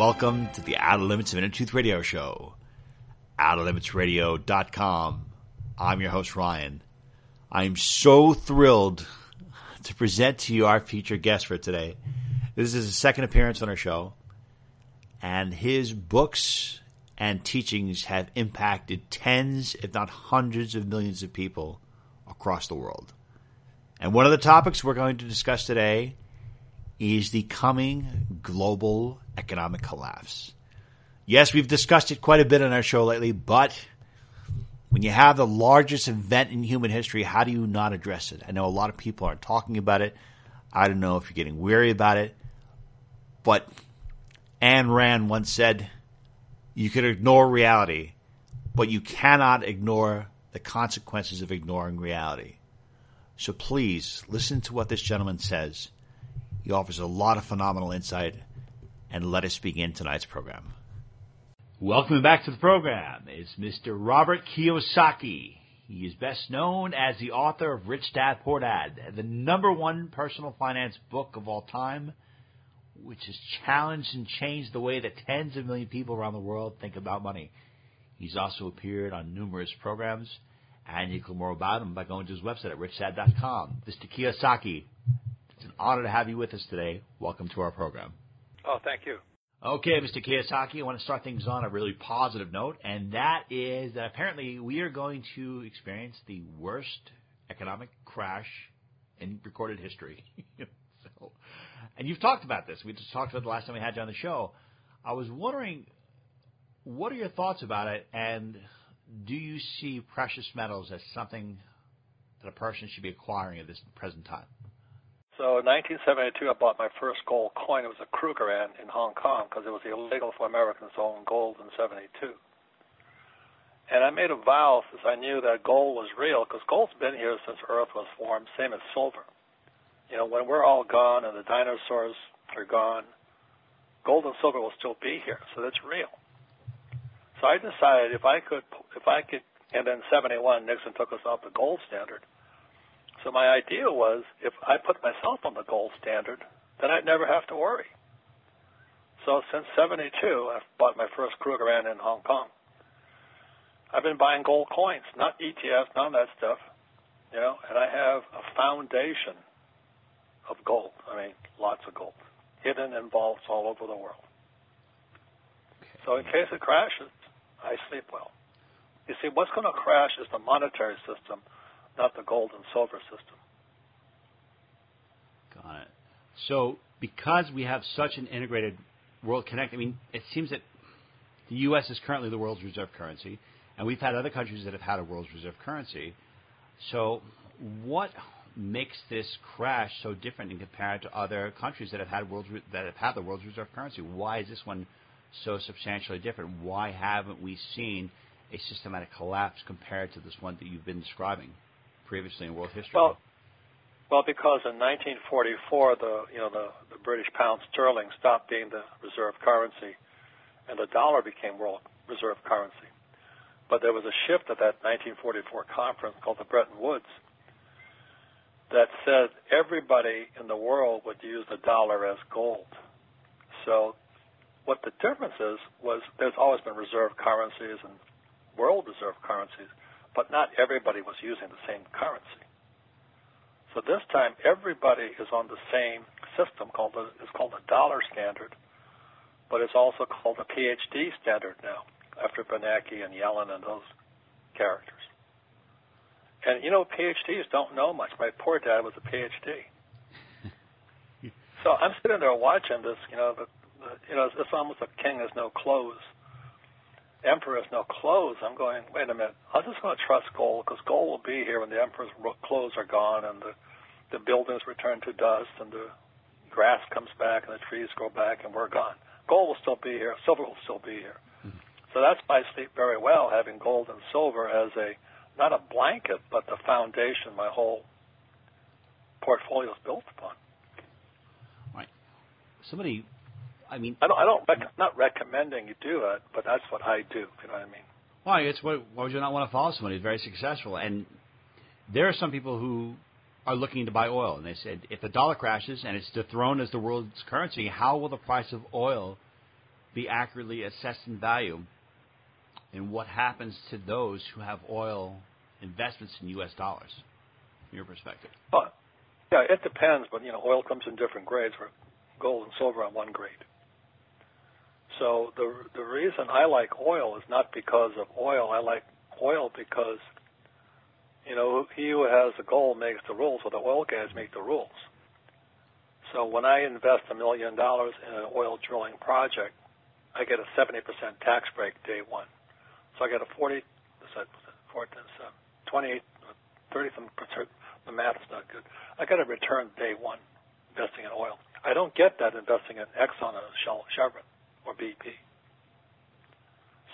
Welcome to the Outer Limits of Inner Truth Radio Show. OuterLimitsRadio.com. I'm your host, Ryan. I'm so thrilled to present to you our featured guest for today. This is his second appearance on our show, and his books and teachings have impacted tens, if not hundreds, of millions of people across the world. And one of the topics we're going to discuss today is the coming global economic collapse. Yes, we've discussed it quite a bit on our show lately, but when you have the largest event in human history, how do you not address it? I know a lot of people aren't talking about it. I don't know if you're getting weary about it, but Ayn Rand once said, you can ignore reality, but you cannot ignore the consequences of ignoring reality. So please listen to what this gentleman says. He offers a lot of phenomenal insight, and let us begin tonight's program. Welcome back to the program. It's Mr. Robert Kiyosaki. He is best known as the author of Rich Dad Poor Dad, the number one personal finance book of all time, which has challenged and changed the way that tens of million people around the world think about money. He's also appeared on numerous programs and you can learn more about him by going to his website at richdad.com. Mr. Kiyosaki, it's an honor to have you with us today. Welcome to our program. Oh, thank you. Okay, Mr. Kiyosaki, I want to start things on a really positive note, and that is that apparently we are going to experience the worst economic crash in recorded history. so, and you've talked about this. We just talked about it the last time we had you on the show. I was wondering, what are your thoughts about it, and do you see precious metals as something that a person should be acquiring at this present time? So in 1972, I bought my first gold coin. It was a Krugerrand in Hong Kong because it was illegal for Americans to own gold in 72. And I made a vow since I knew that gold was real because gold's been here since Earth was formed, same as silver. You know, when we're all gone and the dinosaurs are gone, gold and silver will still be here, so that's real. So I decided if I could, if I could, and then 71, Nixon took us off the gold standard. So my idea was if I put myself on the gold standard, then I'd never have to worry. So since 72, I've bought my first Krugerrand in Hong Kong. I've been buying gold coins, not ETFs, none of that stuff, you know, and I have a foundation of gold. I mean, lots of gold, hidden in vaults all over the world. So in case it crashes, I sleep well. You see, what's going to crash is the monetary system, not the gold and silver system. Got it. So, because we have such an integrated world connect, I mean, it seems that the U.S. is currently the world's reserve currency, and we've had other countries that have had a world's reserve currency. So, what makes this crash so different in compared to other countries that have had world's that have had the world's reserve currency? Why is this one so substantially different? Why haven't we seen a systematic collapse compared to this one that you've been describing previously in world history? Well, well, because in 1944, the you know the, the British pound sterling stopped being the reserve currency, and the dollar became world reserve currency. But there was a shift at that 1944 conference called the Bretton Woods that said everybody in the world would use the dollar as gold. So what the difference is was there's always been reserve currencies and world reserve currencies, but not everybody was using the same currency. So this time everybody is on the same system called the it's called the dollar standard, but it's also called the PhD standard now after Bernanke and Yellen and those characters. And you know, PhDs don't know much. My poor dad was a PhD. so I'm sitting there watching this, you know, the you know, it's almost a king has no clothes, emperor has no clothes. I'm going, wait a minute, I'm just going to trust gold because gold will be here when the emperor's clothes are gone and the the buildings return to dust and the grass comes back and the trees grow back and we're gone. Gold will still be here, silver will still be here. Mm-hmm. So that's why I sleep very well having gold and silver as a not a blanket but the foundation my whole portfolio is built upon. Right. Somebody I mean, I don't. I don't. Rec- not recommending you do it, but that's what I do. You know what I mean? Why? It's what. Why would you not want to follow somebody who's very successful? And there are some people who are looking to buy oil, and they said if the dollar crashes and it's dethroned as the world's currency, how will the price of oil be accurately assessed in value? And what happens to those who have oil investments in U.S. dollars, from your perspective? Well, yeah, it depends, but you know, oil comes in different grades. Where gold and silver on one grade. So the the reason I like oil is not because of oil. I like oil because you know he who has the gold makes the rules, or the oil guys make the rules. So when I invest a million dollars in an oil drilling project, I get a 70% tax break day one. So I get a 40, 14, 28, 30 some percent. The math is not good. I get a return day one investing in oil. I don't get that investing in Exxon or Shell, Chevron or BP.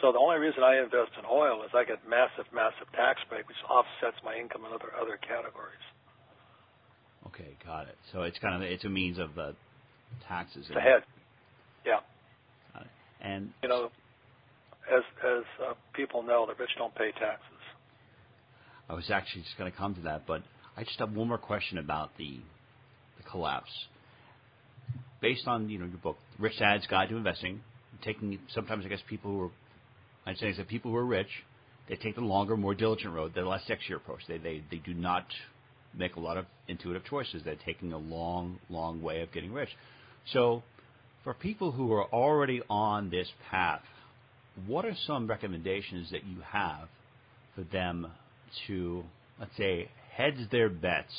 So the only reason I invest in oil is I get massive, massive tax break, which offsets my income in other other categories. Okay, got it. So it's kind of it's a means of the taxes. It's a hedge. Yeah. And you know, as as uh, people know, the rich don't pay taxes. I was actually just going to come to that, but I just have one more question about the the collapse. Based on you know your book, Rich Dad's Guide to Investing, taking sometimes I guess people who are I'd say that people who are rich, they take the longer, more diligent road, the less sexy approach. They they they do not make a lot of intuitive choices. They're taking a long, long way of getting rich. So, for people who are already on this path, what are some recommendations that you have for them to, let's say, hedge their bets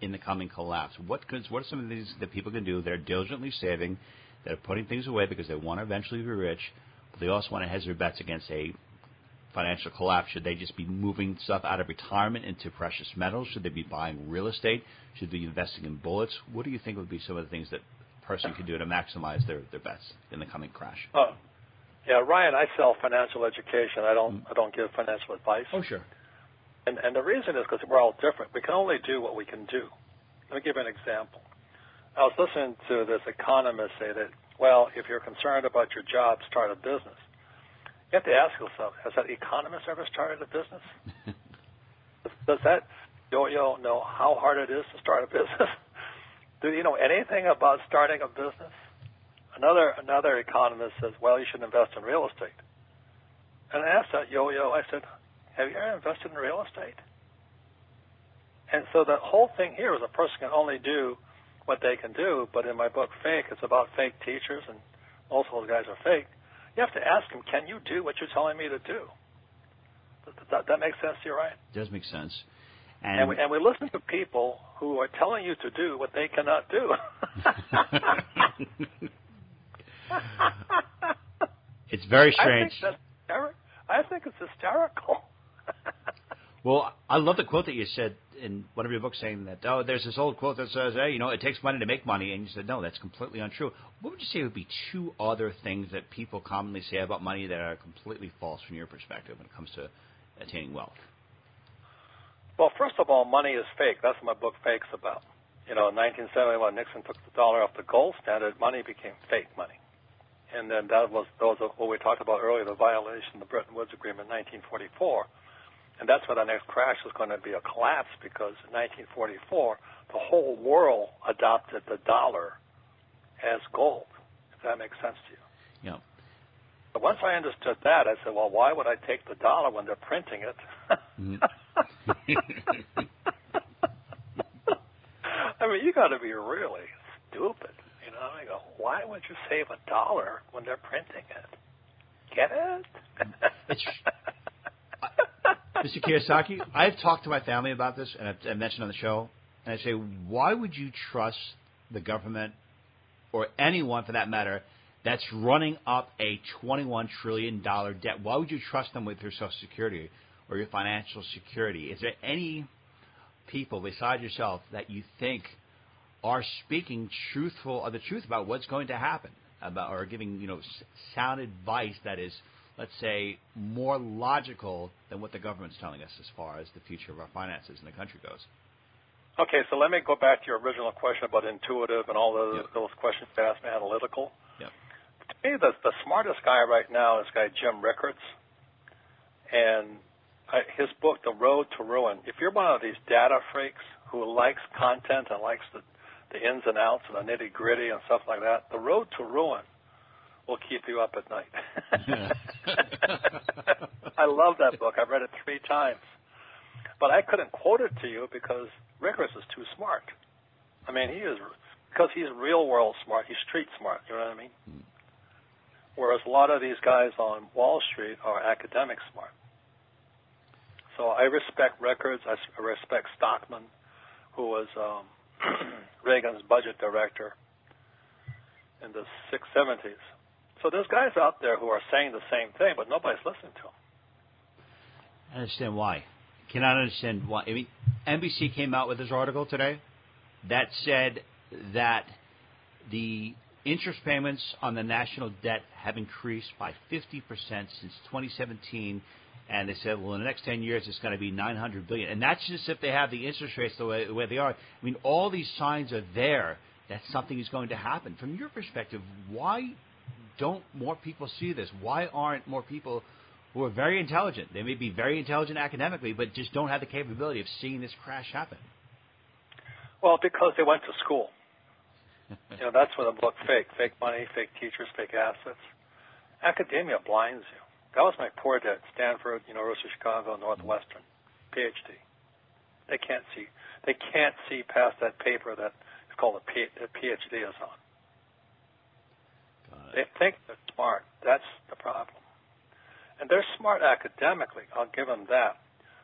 in the coming collapse? What could, what are some of these that people can do? They're diligently saving, they're putting things away because they want to eventually be rich, but they also want to hedge their bets against a financial collapse? Should they just be moving stuff out of retirement into precious metals? Should they be buying real estate? Should they be investing in bullets? What do you think would be some of the things that a person can do to maximize their, their bets in the coming crash? Uh, yeah, Ryan, I sell financial education. I don't. I don't give financial advice. Oh, sure. And and the reason is because we're all different. We can only do what we can do. Let me give you an example. I was listening to this economist say that, well, if you're concerned about your job, start a business. You have to ask yourself, has that economist ever started a business? Does that yo-yo know how hard it is to start a business? Do you know anything about starting a business? Another another economist says, well, you should invest in real estate. And I asked that yo-yo, I said, have you ever invested in real estate? And so the whole thing here is a person can only do what they can do, but in my book, Fake, it's about fake teachers, and most of those guys are fake. You have to ask them, can you do what you're telling me to do? Does that, that make sense to you, Ryan? It does make sense. And, and, we, and we listen to people who are telling you to do what they cannot do. it's very strange. I think, that's, I think it's hysterical. Well, I love the quote that you said in one of your books saying that oh, there's this old quote that says, hey, you know, it takes money to make money, and you said no, that's completely untrue. What would you say would be two other things that people commonly say about money that are completely false from your perspective when it comes to attaining wealth? Well, first of all, money is fake. That's what my book Fake's about. You know, in 1970, when Nixon took the dollar off the gold standard, money became fake money. And then that was, those what we talked about earlier, the violation of the Bretton Woods Agreement in 1944 and that's why the next crash was going to be a collapse because in 1944, the whole world adopted the dollar as gold, if that makes sense to you. Yeah. But once I understood that, I said, well, why would I take the dollar when they're printing it? Mm-hmm. I mean, you got to be really stupid. You know, I go, why would you save a dollar when they're printing it? Get it? it's Mr. Kiyosaki, I've talked to my family about this, and I mentioned on the show, and I say, why would you trust the government or anyone for that matter that's running up a $21 trillion debt? Why would you trust them with your Social Security or your financial security? Is there any people besides yourself that you think are speaking truthful or the truth about what's going to happen about or giving you know sound advice that is let's say, more logical than what the government's telling us as far as the future of our finances in the country goes. Okay, so let me go back to your original question about intuitive and all those, yep. those questions you asked me, analytical. Yep. To me, the, the smartest guy right now is guy Jim Rickards. And I, his book, The Road to Ruin, if you're one of these data freaks who likes content and likes the, the ins and outs and the nitty gritty and stuff like that, The Road to Ruin – will keep you up at night. I love that book. I've read it three times. But I couldn't quote it to you because Rickards is too smart. I mean, he is because he's real world smart. He's street smart. You know what I mean? Mm. Whereas a lot of these guys on Wall Street are academic smart. So I respect Rickards. I respect Stockman, who was um, Reagan's budget director in the six seventies. So there's guys out there who are saying the same thing, but nobody's listening to them. I understand why. Cannot understand why. I mean, NBC came out with this article today that said that the interest payments on the national debt have increased by 50% since 2017 and they said, well, in the next 10 years, it's going to be 900 billion. And that's just if they have the interest rates the way, the way they are. I mean, all these signs are there that something is going to happen. From your perspective, why don't more people see this? Why aren't more people who are very intelligent? They may be very intelligent academically, but just don't have the capability of seeing this crash happen. Well, because they went to school. you know, that's where the book fake, fake money, fake teachers, fake assets. Academia blinds you. That was my poor dad, Stanford, University of Chicago, Northwestern, PhD. They can't see. They can't see past that paper that is called a PhD is on. Uh, they think they're smart. That's the problem. And they're smart academically. I'll give them that.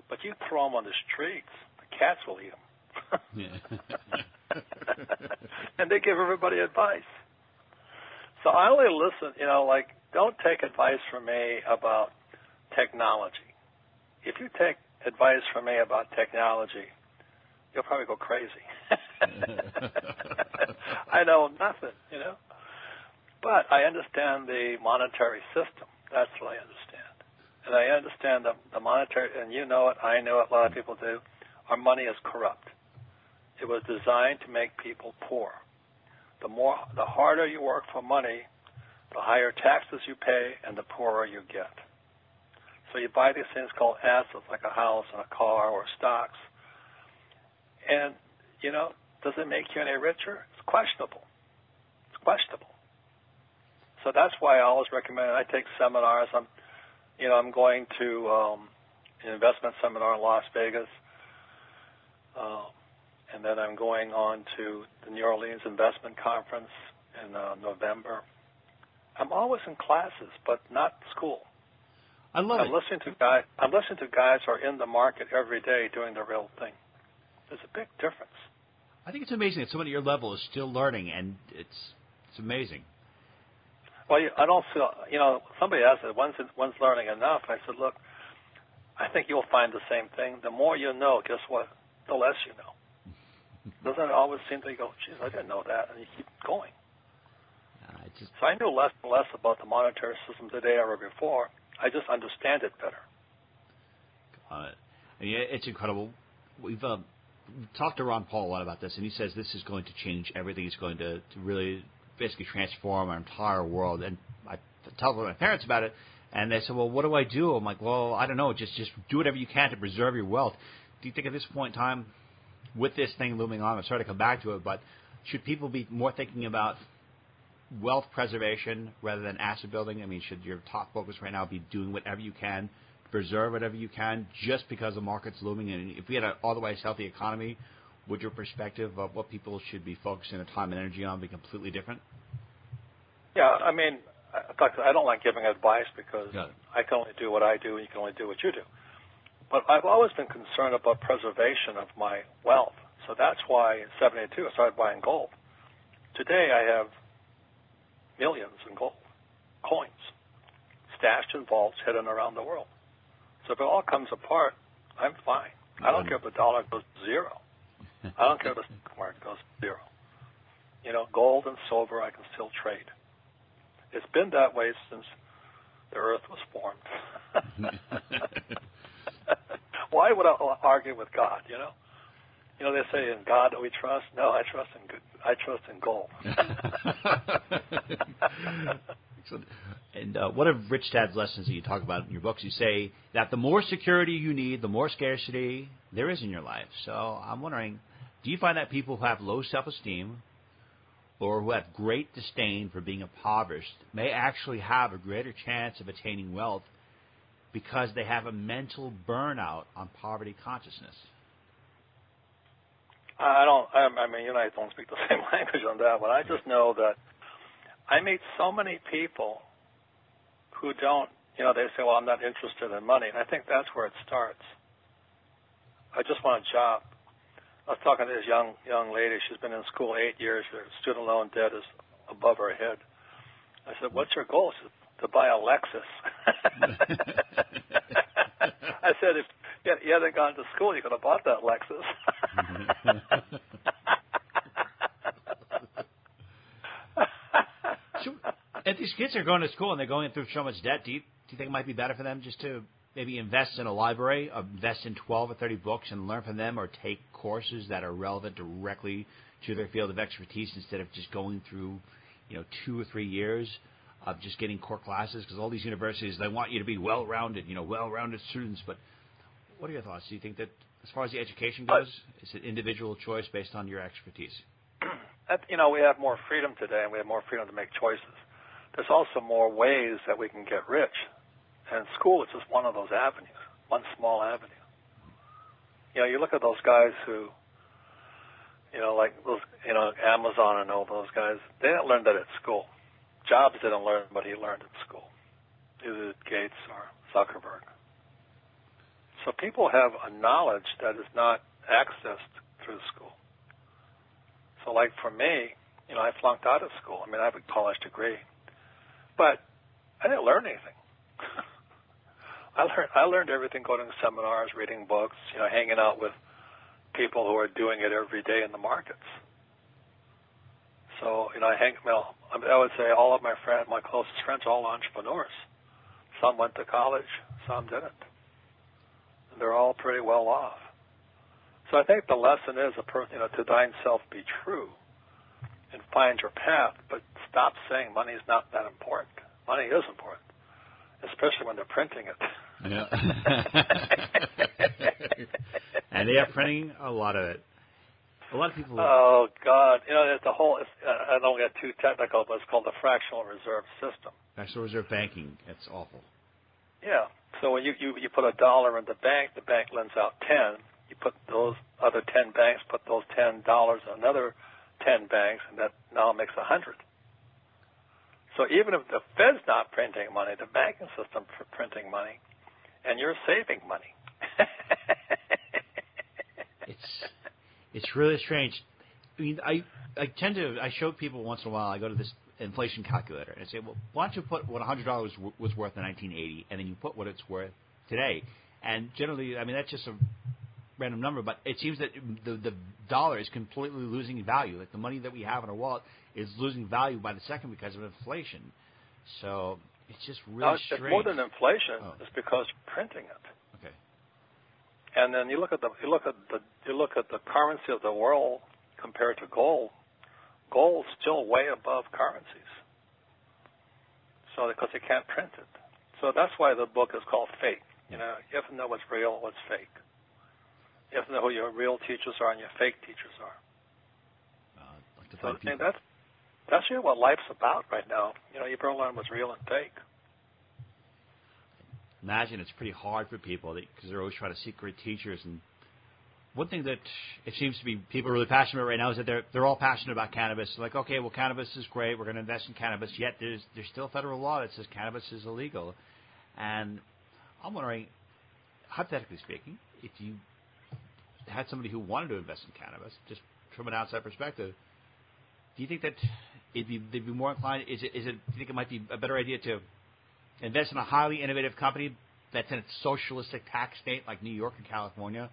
But you throw them on the streets, the cats will eat them. and they give everybody advice. So I only listen, you know, like don't take advice from me about technology. If you take advice from me about technology, you'll probably go crazy. I know nothing, you know. But I understand the monetary system. That's what I understand. And I understand the, the monetary, and you know it, I know it, a lot of people do. Our money is corrupt. It was designed to make people poor. The more, the harder you work for money, the higher taxes you pay and the poorer you get. So you buy these things called assets, like a house and a car or stocks. And, you know, does it make you any richer? It's questionable. It's questionable. So that's why I always recommend. I take seminars. I'm, you know, I'm going to um, an investment seminar in Las Vegas, uh, and then I'm going on to the New Orleans Investment Conference in uh, November. I'm always in classes, but not school. I love I'm it. listening to guys. I'm listening to guys who are in the market every day doing the real thing. There's a big difference. I think it's amazing that someone at your level is still learning, and it's it's amazing. Well, I don't feel, you know, somebody asked it, when's, when's learning enough? I said, look, I think you'll find the same thing. The more you know, guess what? The less you know. Doesn't it always seem to go, geez, I didn't know that, and you keep going. Uh, just... So I knew less and less about the monetary system today ever before. I just understand it better. Got it. I mean, it's incredible. We've uh, talked to Ron Paul a lot about this, and he says this is going to change everything. It's going to, to really basically transform our entire world. And I tell my parents about it, and they said, "Well, what do I do?" I'm like, "Well, I don't know. Just just do whatever you can to preserve your wealth." Do you think at this point in time, with this thing looming on, I'm sorry to come back to it, but should people be more thinking about wealth preservation rather than asset building? I mean, should your top focus right now be doing whatever you can, preserve whatever you can, just because the market's looming? And if we had an otherwise healthy economy, would your perspective of what people should be focusing their time and energy on be completely different? Yeah, I mean, I don't like giving advice because I can only do what I do, and you can only do what you do. But I've always been concerned about preservation of my wealth. So that's why in 72 I started buying gold. Today I have millions in gold, coins, stashed in vaults hidden around the world. So if it all comes apart, I'm fine. I don't care if the dollar goes zero. I don't care if the stock market goes zero. You know, gold and silver I can still trade. It's been that way since the earth was formed. Why would I argue with God, you know? You know, they say in God we trust? No, I trust in good. I trust in gold. and uh, one of Rich Dad's lessons that you talk about in your books, you say that the more security you need, the more scarcity there is in your life. So I'm wondering, do you find that people who have low self-esteem or who have great disdain for being impoverished may actually have a greater chance of attaining wealth because they have a mental burnout on poverty consciousness. I don't. I, I mean, you and I don't speak the same language on that one. I just know that I meet so many people who don't. You know, they say, "Well, I'm not interested in money," and I think that's where it starts. I just want a job. I was talking to this young young lady. She's been in school eight years. Her student loan debt is above her head. I said, "What's your goal?" She said, "To buy a Lexus." I said, "If you hadn't gone to school, you could have bought that Lexus." if these kids are going to school and they're going through so much debt, do you, do you think it might be better for them just to maybe invest in a library, invest in 12 or 30 books and learn from them or take courses that are relevant directly to their field of expertise instead of just going through, you know, two or three years of just getting core classes because all these universities, they want you to be well-rounded, you know, well-rounded students. But what are your thoughts? Do you think that as far as the education goes, is it individual choice based on your expertise? you know, we have more freedom today and we have more freedom to make choices. There's also more ways that we can get rich and school is just one of those avenues, one small avenue. You know, you look at those guys who, you know, like those, you know, Amazon and all those guys, they didn't learn that at school. Jobs didn't learn what he learned at school, either Gates or Zuckerberg. So people have a knowledge that is not accessed through school. So, like for me, you know, I flunked out of school. I mean, I have a college degree, but I didn't learn anything. I learned I learned everything going to seminars, reading books, you know, hanging out with people who are doing it every day in the markets. So, you know, I hang well, I would say all of my friends, my closest friends, all entrepreneurs. Some went to college, some didn't. And they're all pretty well off. So I think the lesson is a per, you know, to thine self be true and find your path, but stop saying money is not that important. Money is important especially when they're printing it. Yeah. and they are printing a lot of it. A lot of people. Oh God! You know, it's a whole. It's, uh, I don't get too technical, but it's called the fractional reserve system. Fractional reserve banking. It's awful. Yeah. So when you, you you put a dollar in the bank, the bank lends out ten. You put those other ten banks, put those ten dollars in another ten banks, and that now makes a hundred. So even if the Fed's not printing money, the banking system for printing money, and you're saving money. it's it's really strange. I mean, I I tend to I show people once in a while. I go to this inflation calculator and I say, well, why don't you put what a $100 was worth in 1980, and then you put what it's worth today. And generally, I mean, that's just a random number, but it seems that the the dollar is completely losing value. Like the money that we have in our wallet is losing value by the second because of inflation. So it's just really no, strange. It's more than inflation. Oh. It's because printing it. Okay. And then you look at the you look at the you look at the currency of the world compared to gold. Gold's still way above currencies. So because they can't print it. So that's why the book is called Fake. You know, you have to know what's real, what's fake. You have to know who your real teachers are and your fake teachers are. Uh, like so that's that's really what life's about right now. You know, you better learn what's real and fake. Imagine it's pretty hard for people because they're always trying to seek great teachers. And one thing that it seems to be people are really passionate about right now is that they're they're all passionate about cannabis. like, okay, well, cannabis is great. We're going to invest in cannabis. Yet there's there's still federal law that says cannabis is illegal. And I'm wondering, hypothetically speaking, if you had somebody who wanted to invest in cannabis, just from an outside perspective, do you think that it'd be, they'd be more inclined? Is it, is it? Do you think it might be a better idea to invest in a highly innovative company that's in a socialistic tax state like New York and California,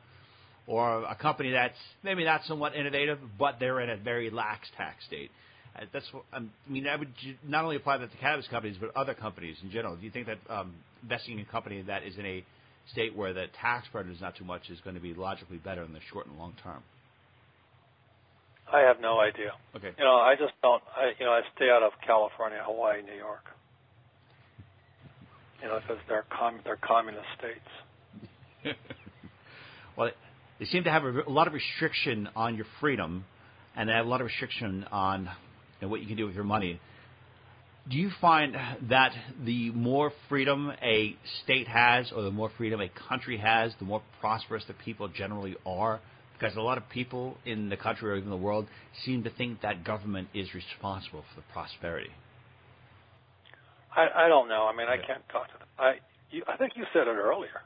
or a company that's maybe not somewhat innovative, but they're in a very lax tax state? Uh, that's what, um, I mean. I would not only apply that to cannabis companies, but other companies in general. Do you think that um, investing in a company that is in a state where the tax burden is not too much is going to be logically better in the short and long term? I have no idea. Okay. You know, I just don't. I you know, I stay out of California, Hawaii, New York. You know, because they're com- they're communist states. well, they seem to have a, a lot of restriction on your freedom, and they have a lot of restriction on and what you can do with your money. Do you find that the more freedom a state has, or the more freedom a country has, the more prosperous the people generally are? Because a lot of people in the country or even the world seem to think that government is responsible for the prosperity. I, I don't know. I mean, I can't talk to them. I, you, I think you said it earlier.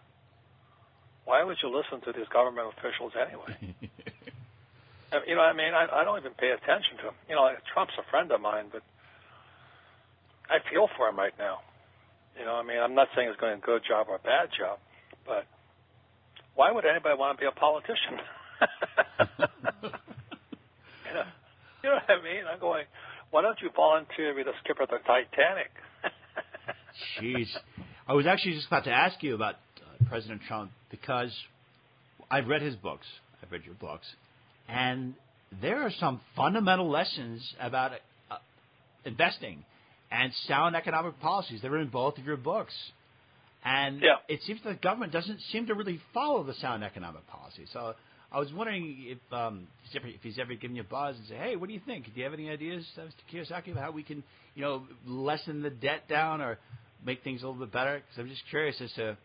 Why would you listen to these government officials anyway? Uh, you know, I mean, I, I don't even pay attention to them. You know, Trump's a friend of mine, but I feel for him right now. You know, I mean, I'm not saying he's doing a good job or a bad job, but why would anybody want to be a politician? you know, you know what I mean? I'm going. Why don't you volunteer to be the skipper of the Titanic? Jeez, I was actually just about to ask you about uh, President Trump because I've read his books. I've read your books, and there are some fundamental lessons about uh, investing and sound economic policies. They're in both of your books. And yeah. it seems that the government doesn't seem to really follow the sound economic policy. So I was wondering if, um, he's ever, if he's ever given you a buzz and say, "Hey, what do you think? Do you have any ideas, uh, Mr. Kiyosaki, about how we can, you know, lessen the debt down or make things a little bit better?" Because I'm just curious as to,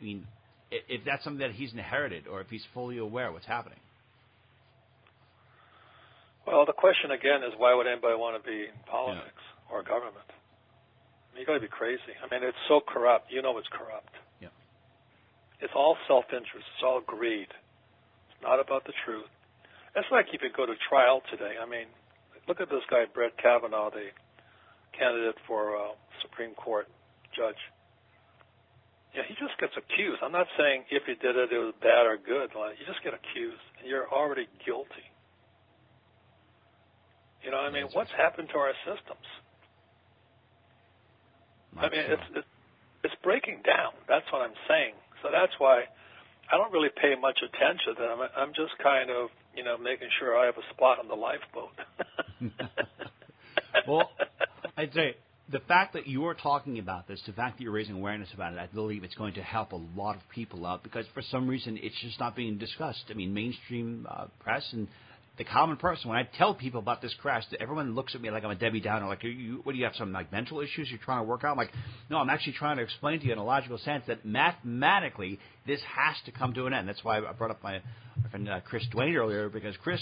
I mean, if, if that's something that he's inherited or if he's fully aware of what's happening. Well, the question again is, why would anybody want to be in politics? Yeah or government. You got to be crazy. I mean, it's so corrupt. You know, it's corrupt. Yeah. It's all self-interest. It's all greed. Not about the truth. It's like if you go to trial today. I mean, look at this guy, Brett Kavanaugh, the candidate for uh, Supreme Court judge. Yeah, he just gets accused. I'm not saying if he did it, it was bad or good. Like, you just get accused, and you're already guilty. You know, I mean, what's happened to our systems? I mean, it's it's breaking down. That's what I'm saying. So that's why I don't really pay much attention to them. I'm just kind of, you know, making sure I have a spot on the lifeboat. well, I'd say the fact that you are talking about this, the fact that you're raising awareness about it, I believe it's going to help a lot of people out because for some reason it's just not being discussed. I mean, mainstream uh, press and the common person, when I tell people about this crash, everyone looks at me like I'm a Debbie Downer. Like, you, what do you have? Some like mental issues you're trying to work out? I'm like, no, I'm actually trying to explain to you in a logical sense that mathematically this has to come to an end. That's why I brought up my, friend uh, Chris Duane earlier because Chris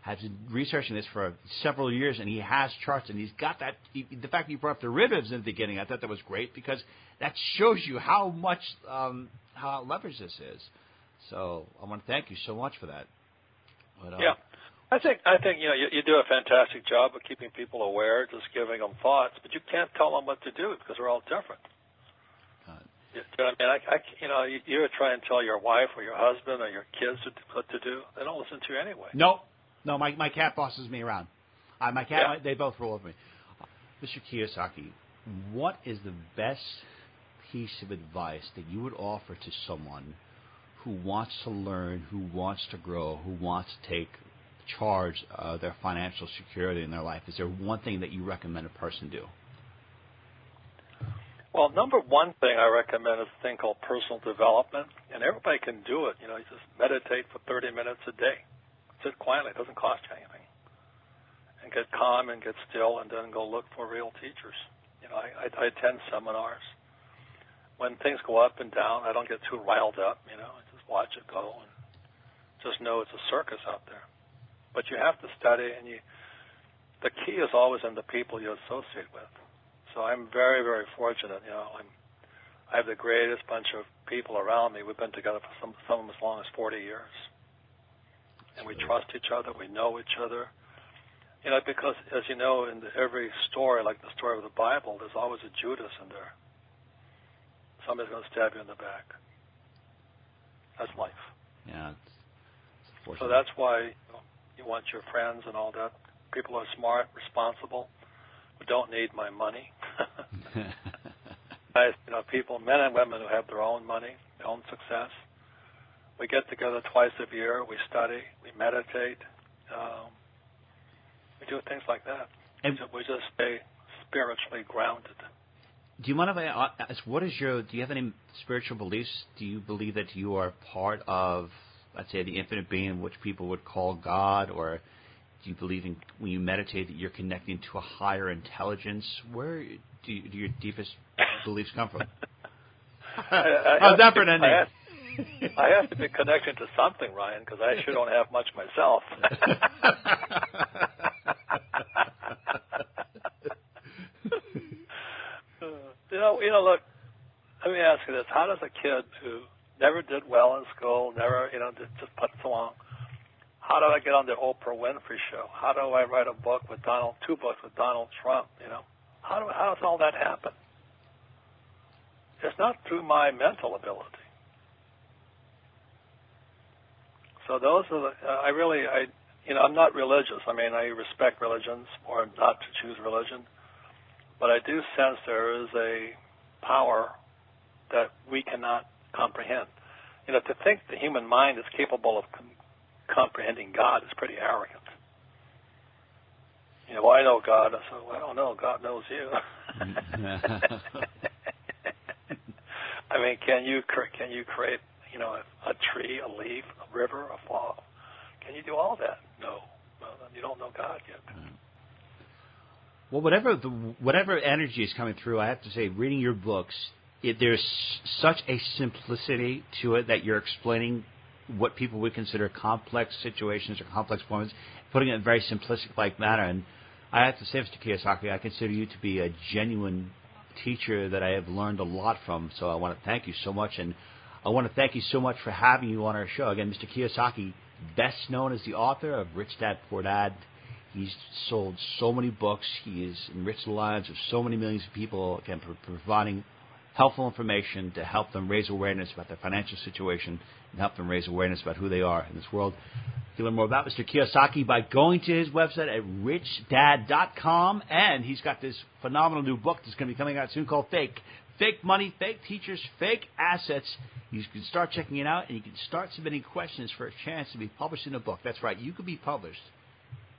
has been researching this for several years and he has charts and he's got that. He, the fact that you brought up derivatives in the beginning, I thought that was great because that shows you how much um, how leveraged this is. So I want to thank you so much for that. But, uh, yeah. I think I think you know you, you do a fantastic job of keeping people aware, just giving them thoughts, but you can't tell them what to do because we're all different. You know I mean, I, I, you know, you, you try and tell your wife or your husband or your kids what to do. They don't listen to you anyway. No, no, my my cat bosses me around. Uh, my cat, yeah. they both roll over me. Mr. Kiyosaki, what is the best piece of advice that you would offer to someone who wants to learn, who wants to grow, who wants to take charge uh, their financial security in their life? Is there one thing that you recommend a person do? Well, number one thing I recommend is a thing called personal development, and everybody can do it. You know, you just meditate for 30 minutes a day. Sit quietly; it doesn't cost you anything, and get calm and get still, and then go look for real teachers. You know, I, I, I attend seminars. When things go up and down, I don't get too riled up. You know, I just watch it go and just know it's a circus out there but you have to study, and you. The key is always in the people you associate with. So I'm very, very fortunate. You know, I'm. I have the greatest bunch of people around me. We've been together for some some of them as long as 40 years, and we trust each other. We know each other. You know, because as you know, in the, every story, like the story of the Bible, there's always a Judas in there. Somebody's going to stab you in the back. That's life. Yeah. so that's why you want your friends and all that. People are smart, responsible, who don't need my money. I, you know, people, men and women who have their own money, their own success. We get together twice a year. We study. We meditate. Um, we do things like that. And we just stay spiritually grounded. Do you mind if I ask, what is your, do you have any spiritual beliefs? Do you believe that you are part of let's say, the infinite being, which people would call God, or do you believe in when you meditate that you're connecting to a higher intelligence? Where do, you, do your deepest beliefs come from? I, How's that for an ending? have, I have to be connected to something, Ryan, because I sure don't have much myself. you know, you know. Look, let me ask you this: How does a kid who never did well in school, never, you know, just, just put along, how do I get on the Oprah Winfrey show? How do I write a book with Donald, two books with Donald Trump? You know, how do how does all that happen? It's not through my mental ability. So those are the, uh, I really, I, you know, I'm not religious. I mean, I respect religions or not to choose religion, but I do sense there is a power that we cannot comprehend. You know, to think the human mind is capable of com- comprehending God is pretty arrogant. You know, well, I know God. I said, well, I don't know. God knows you. I mean, can you cre- can you create you know a, a tree, a leaf, a river, a fall? Can you do all that? No. Well, then you don't know God yet. Well, whatever the whatever energy is coming through, I have to say, reading your books, it, there's such a simplicity to it that you're explaining what people would consider complex situations or complex points, putting it in a very simplistic like manner. And I have to say, Mr. Kiyosaki, I consider you to be a genuine teacher that I have learned a lot from. So I want to thank you so much, and I want to thank you so much for having you on our show. Again, Mr. Kiyosaki, best known as the author of Rich Dad Poor Dad. He's sold so many books. He has enriched the lives of so many millions of people, again, providing helpful information to help them raise awareness about their financial situation and help them raise awareness about who they are in this world. You can learn more about Mr. Kiyosaki by going to his website at richdad.com. And he's got this phenomenal new book that's going to be coming out soon called Fake. Fake money, fake teachers, fake assets. You can start checking it out and you can start submitting questions for a chance to be published in a book. That's right, you could be published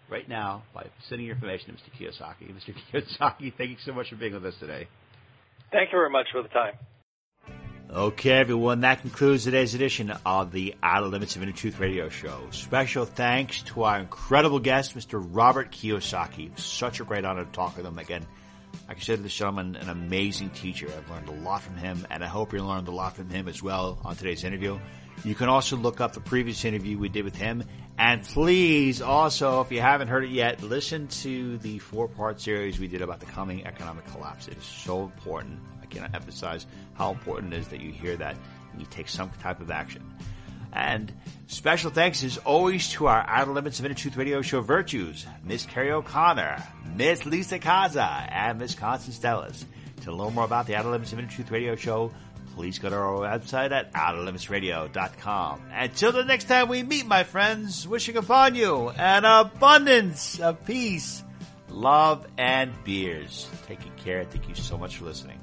right now by sending your information to Mr. Kiyosaki. Mr. Kiyosaki, thank you so much for being with us today. Thank you very much for the time. Okay, everyone, that concludes today's edition of the Outer Limits of Inner Truth Radio Show. Special thanks to our incredible guest, Mr. Robert Kiyosaki. Such a great honor to talk with him again. I consider this gentleman an amazing teacher. I've learned a lot from him, and I hope you learned a lot from him as well on today's interview. You can also look up the previous interview we did with him, and please also, if you haven't heard it yet, listen to the four-part series we did about the coming economic collapse. It is so important. I cannot emphasize how important it is that you hear that and you take some type of action. And special thanks as always to our Outer Limits of Inner Truth Radio Show virtues, Miss Carrie O'Connor, Miss Lisa Kaza, and Miss Constance Stellas. To learn more about the Outer Limits of Inner Truth Radio Show, please go to our website at outerlimitsradio.com. Until the next time we meet, my friends, wishing upon you an abundance of peace, love, and beers. Taking care. Thank you so much for listening.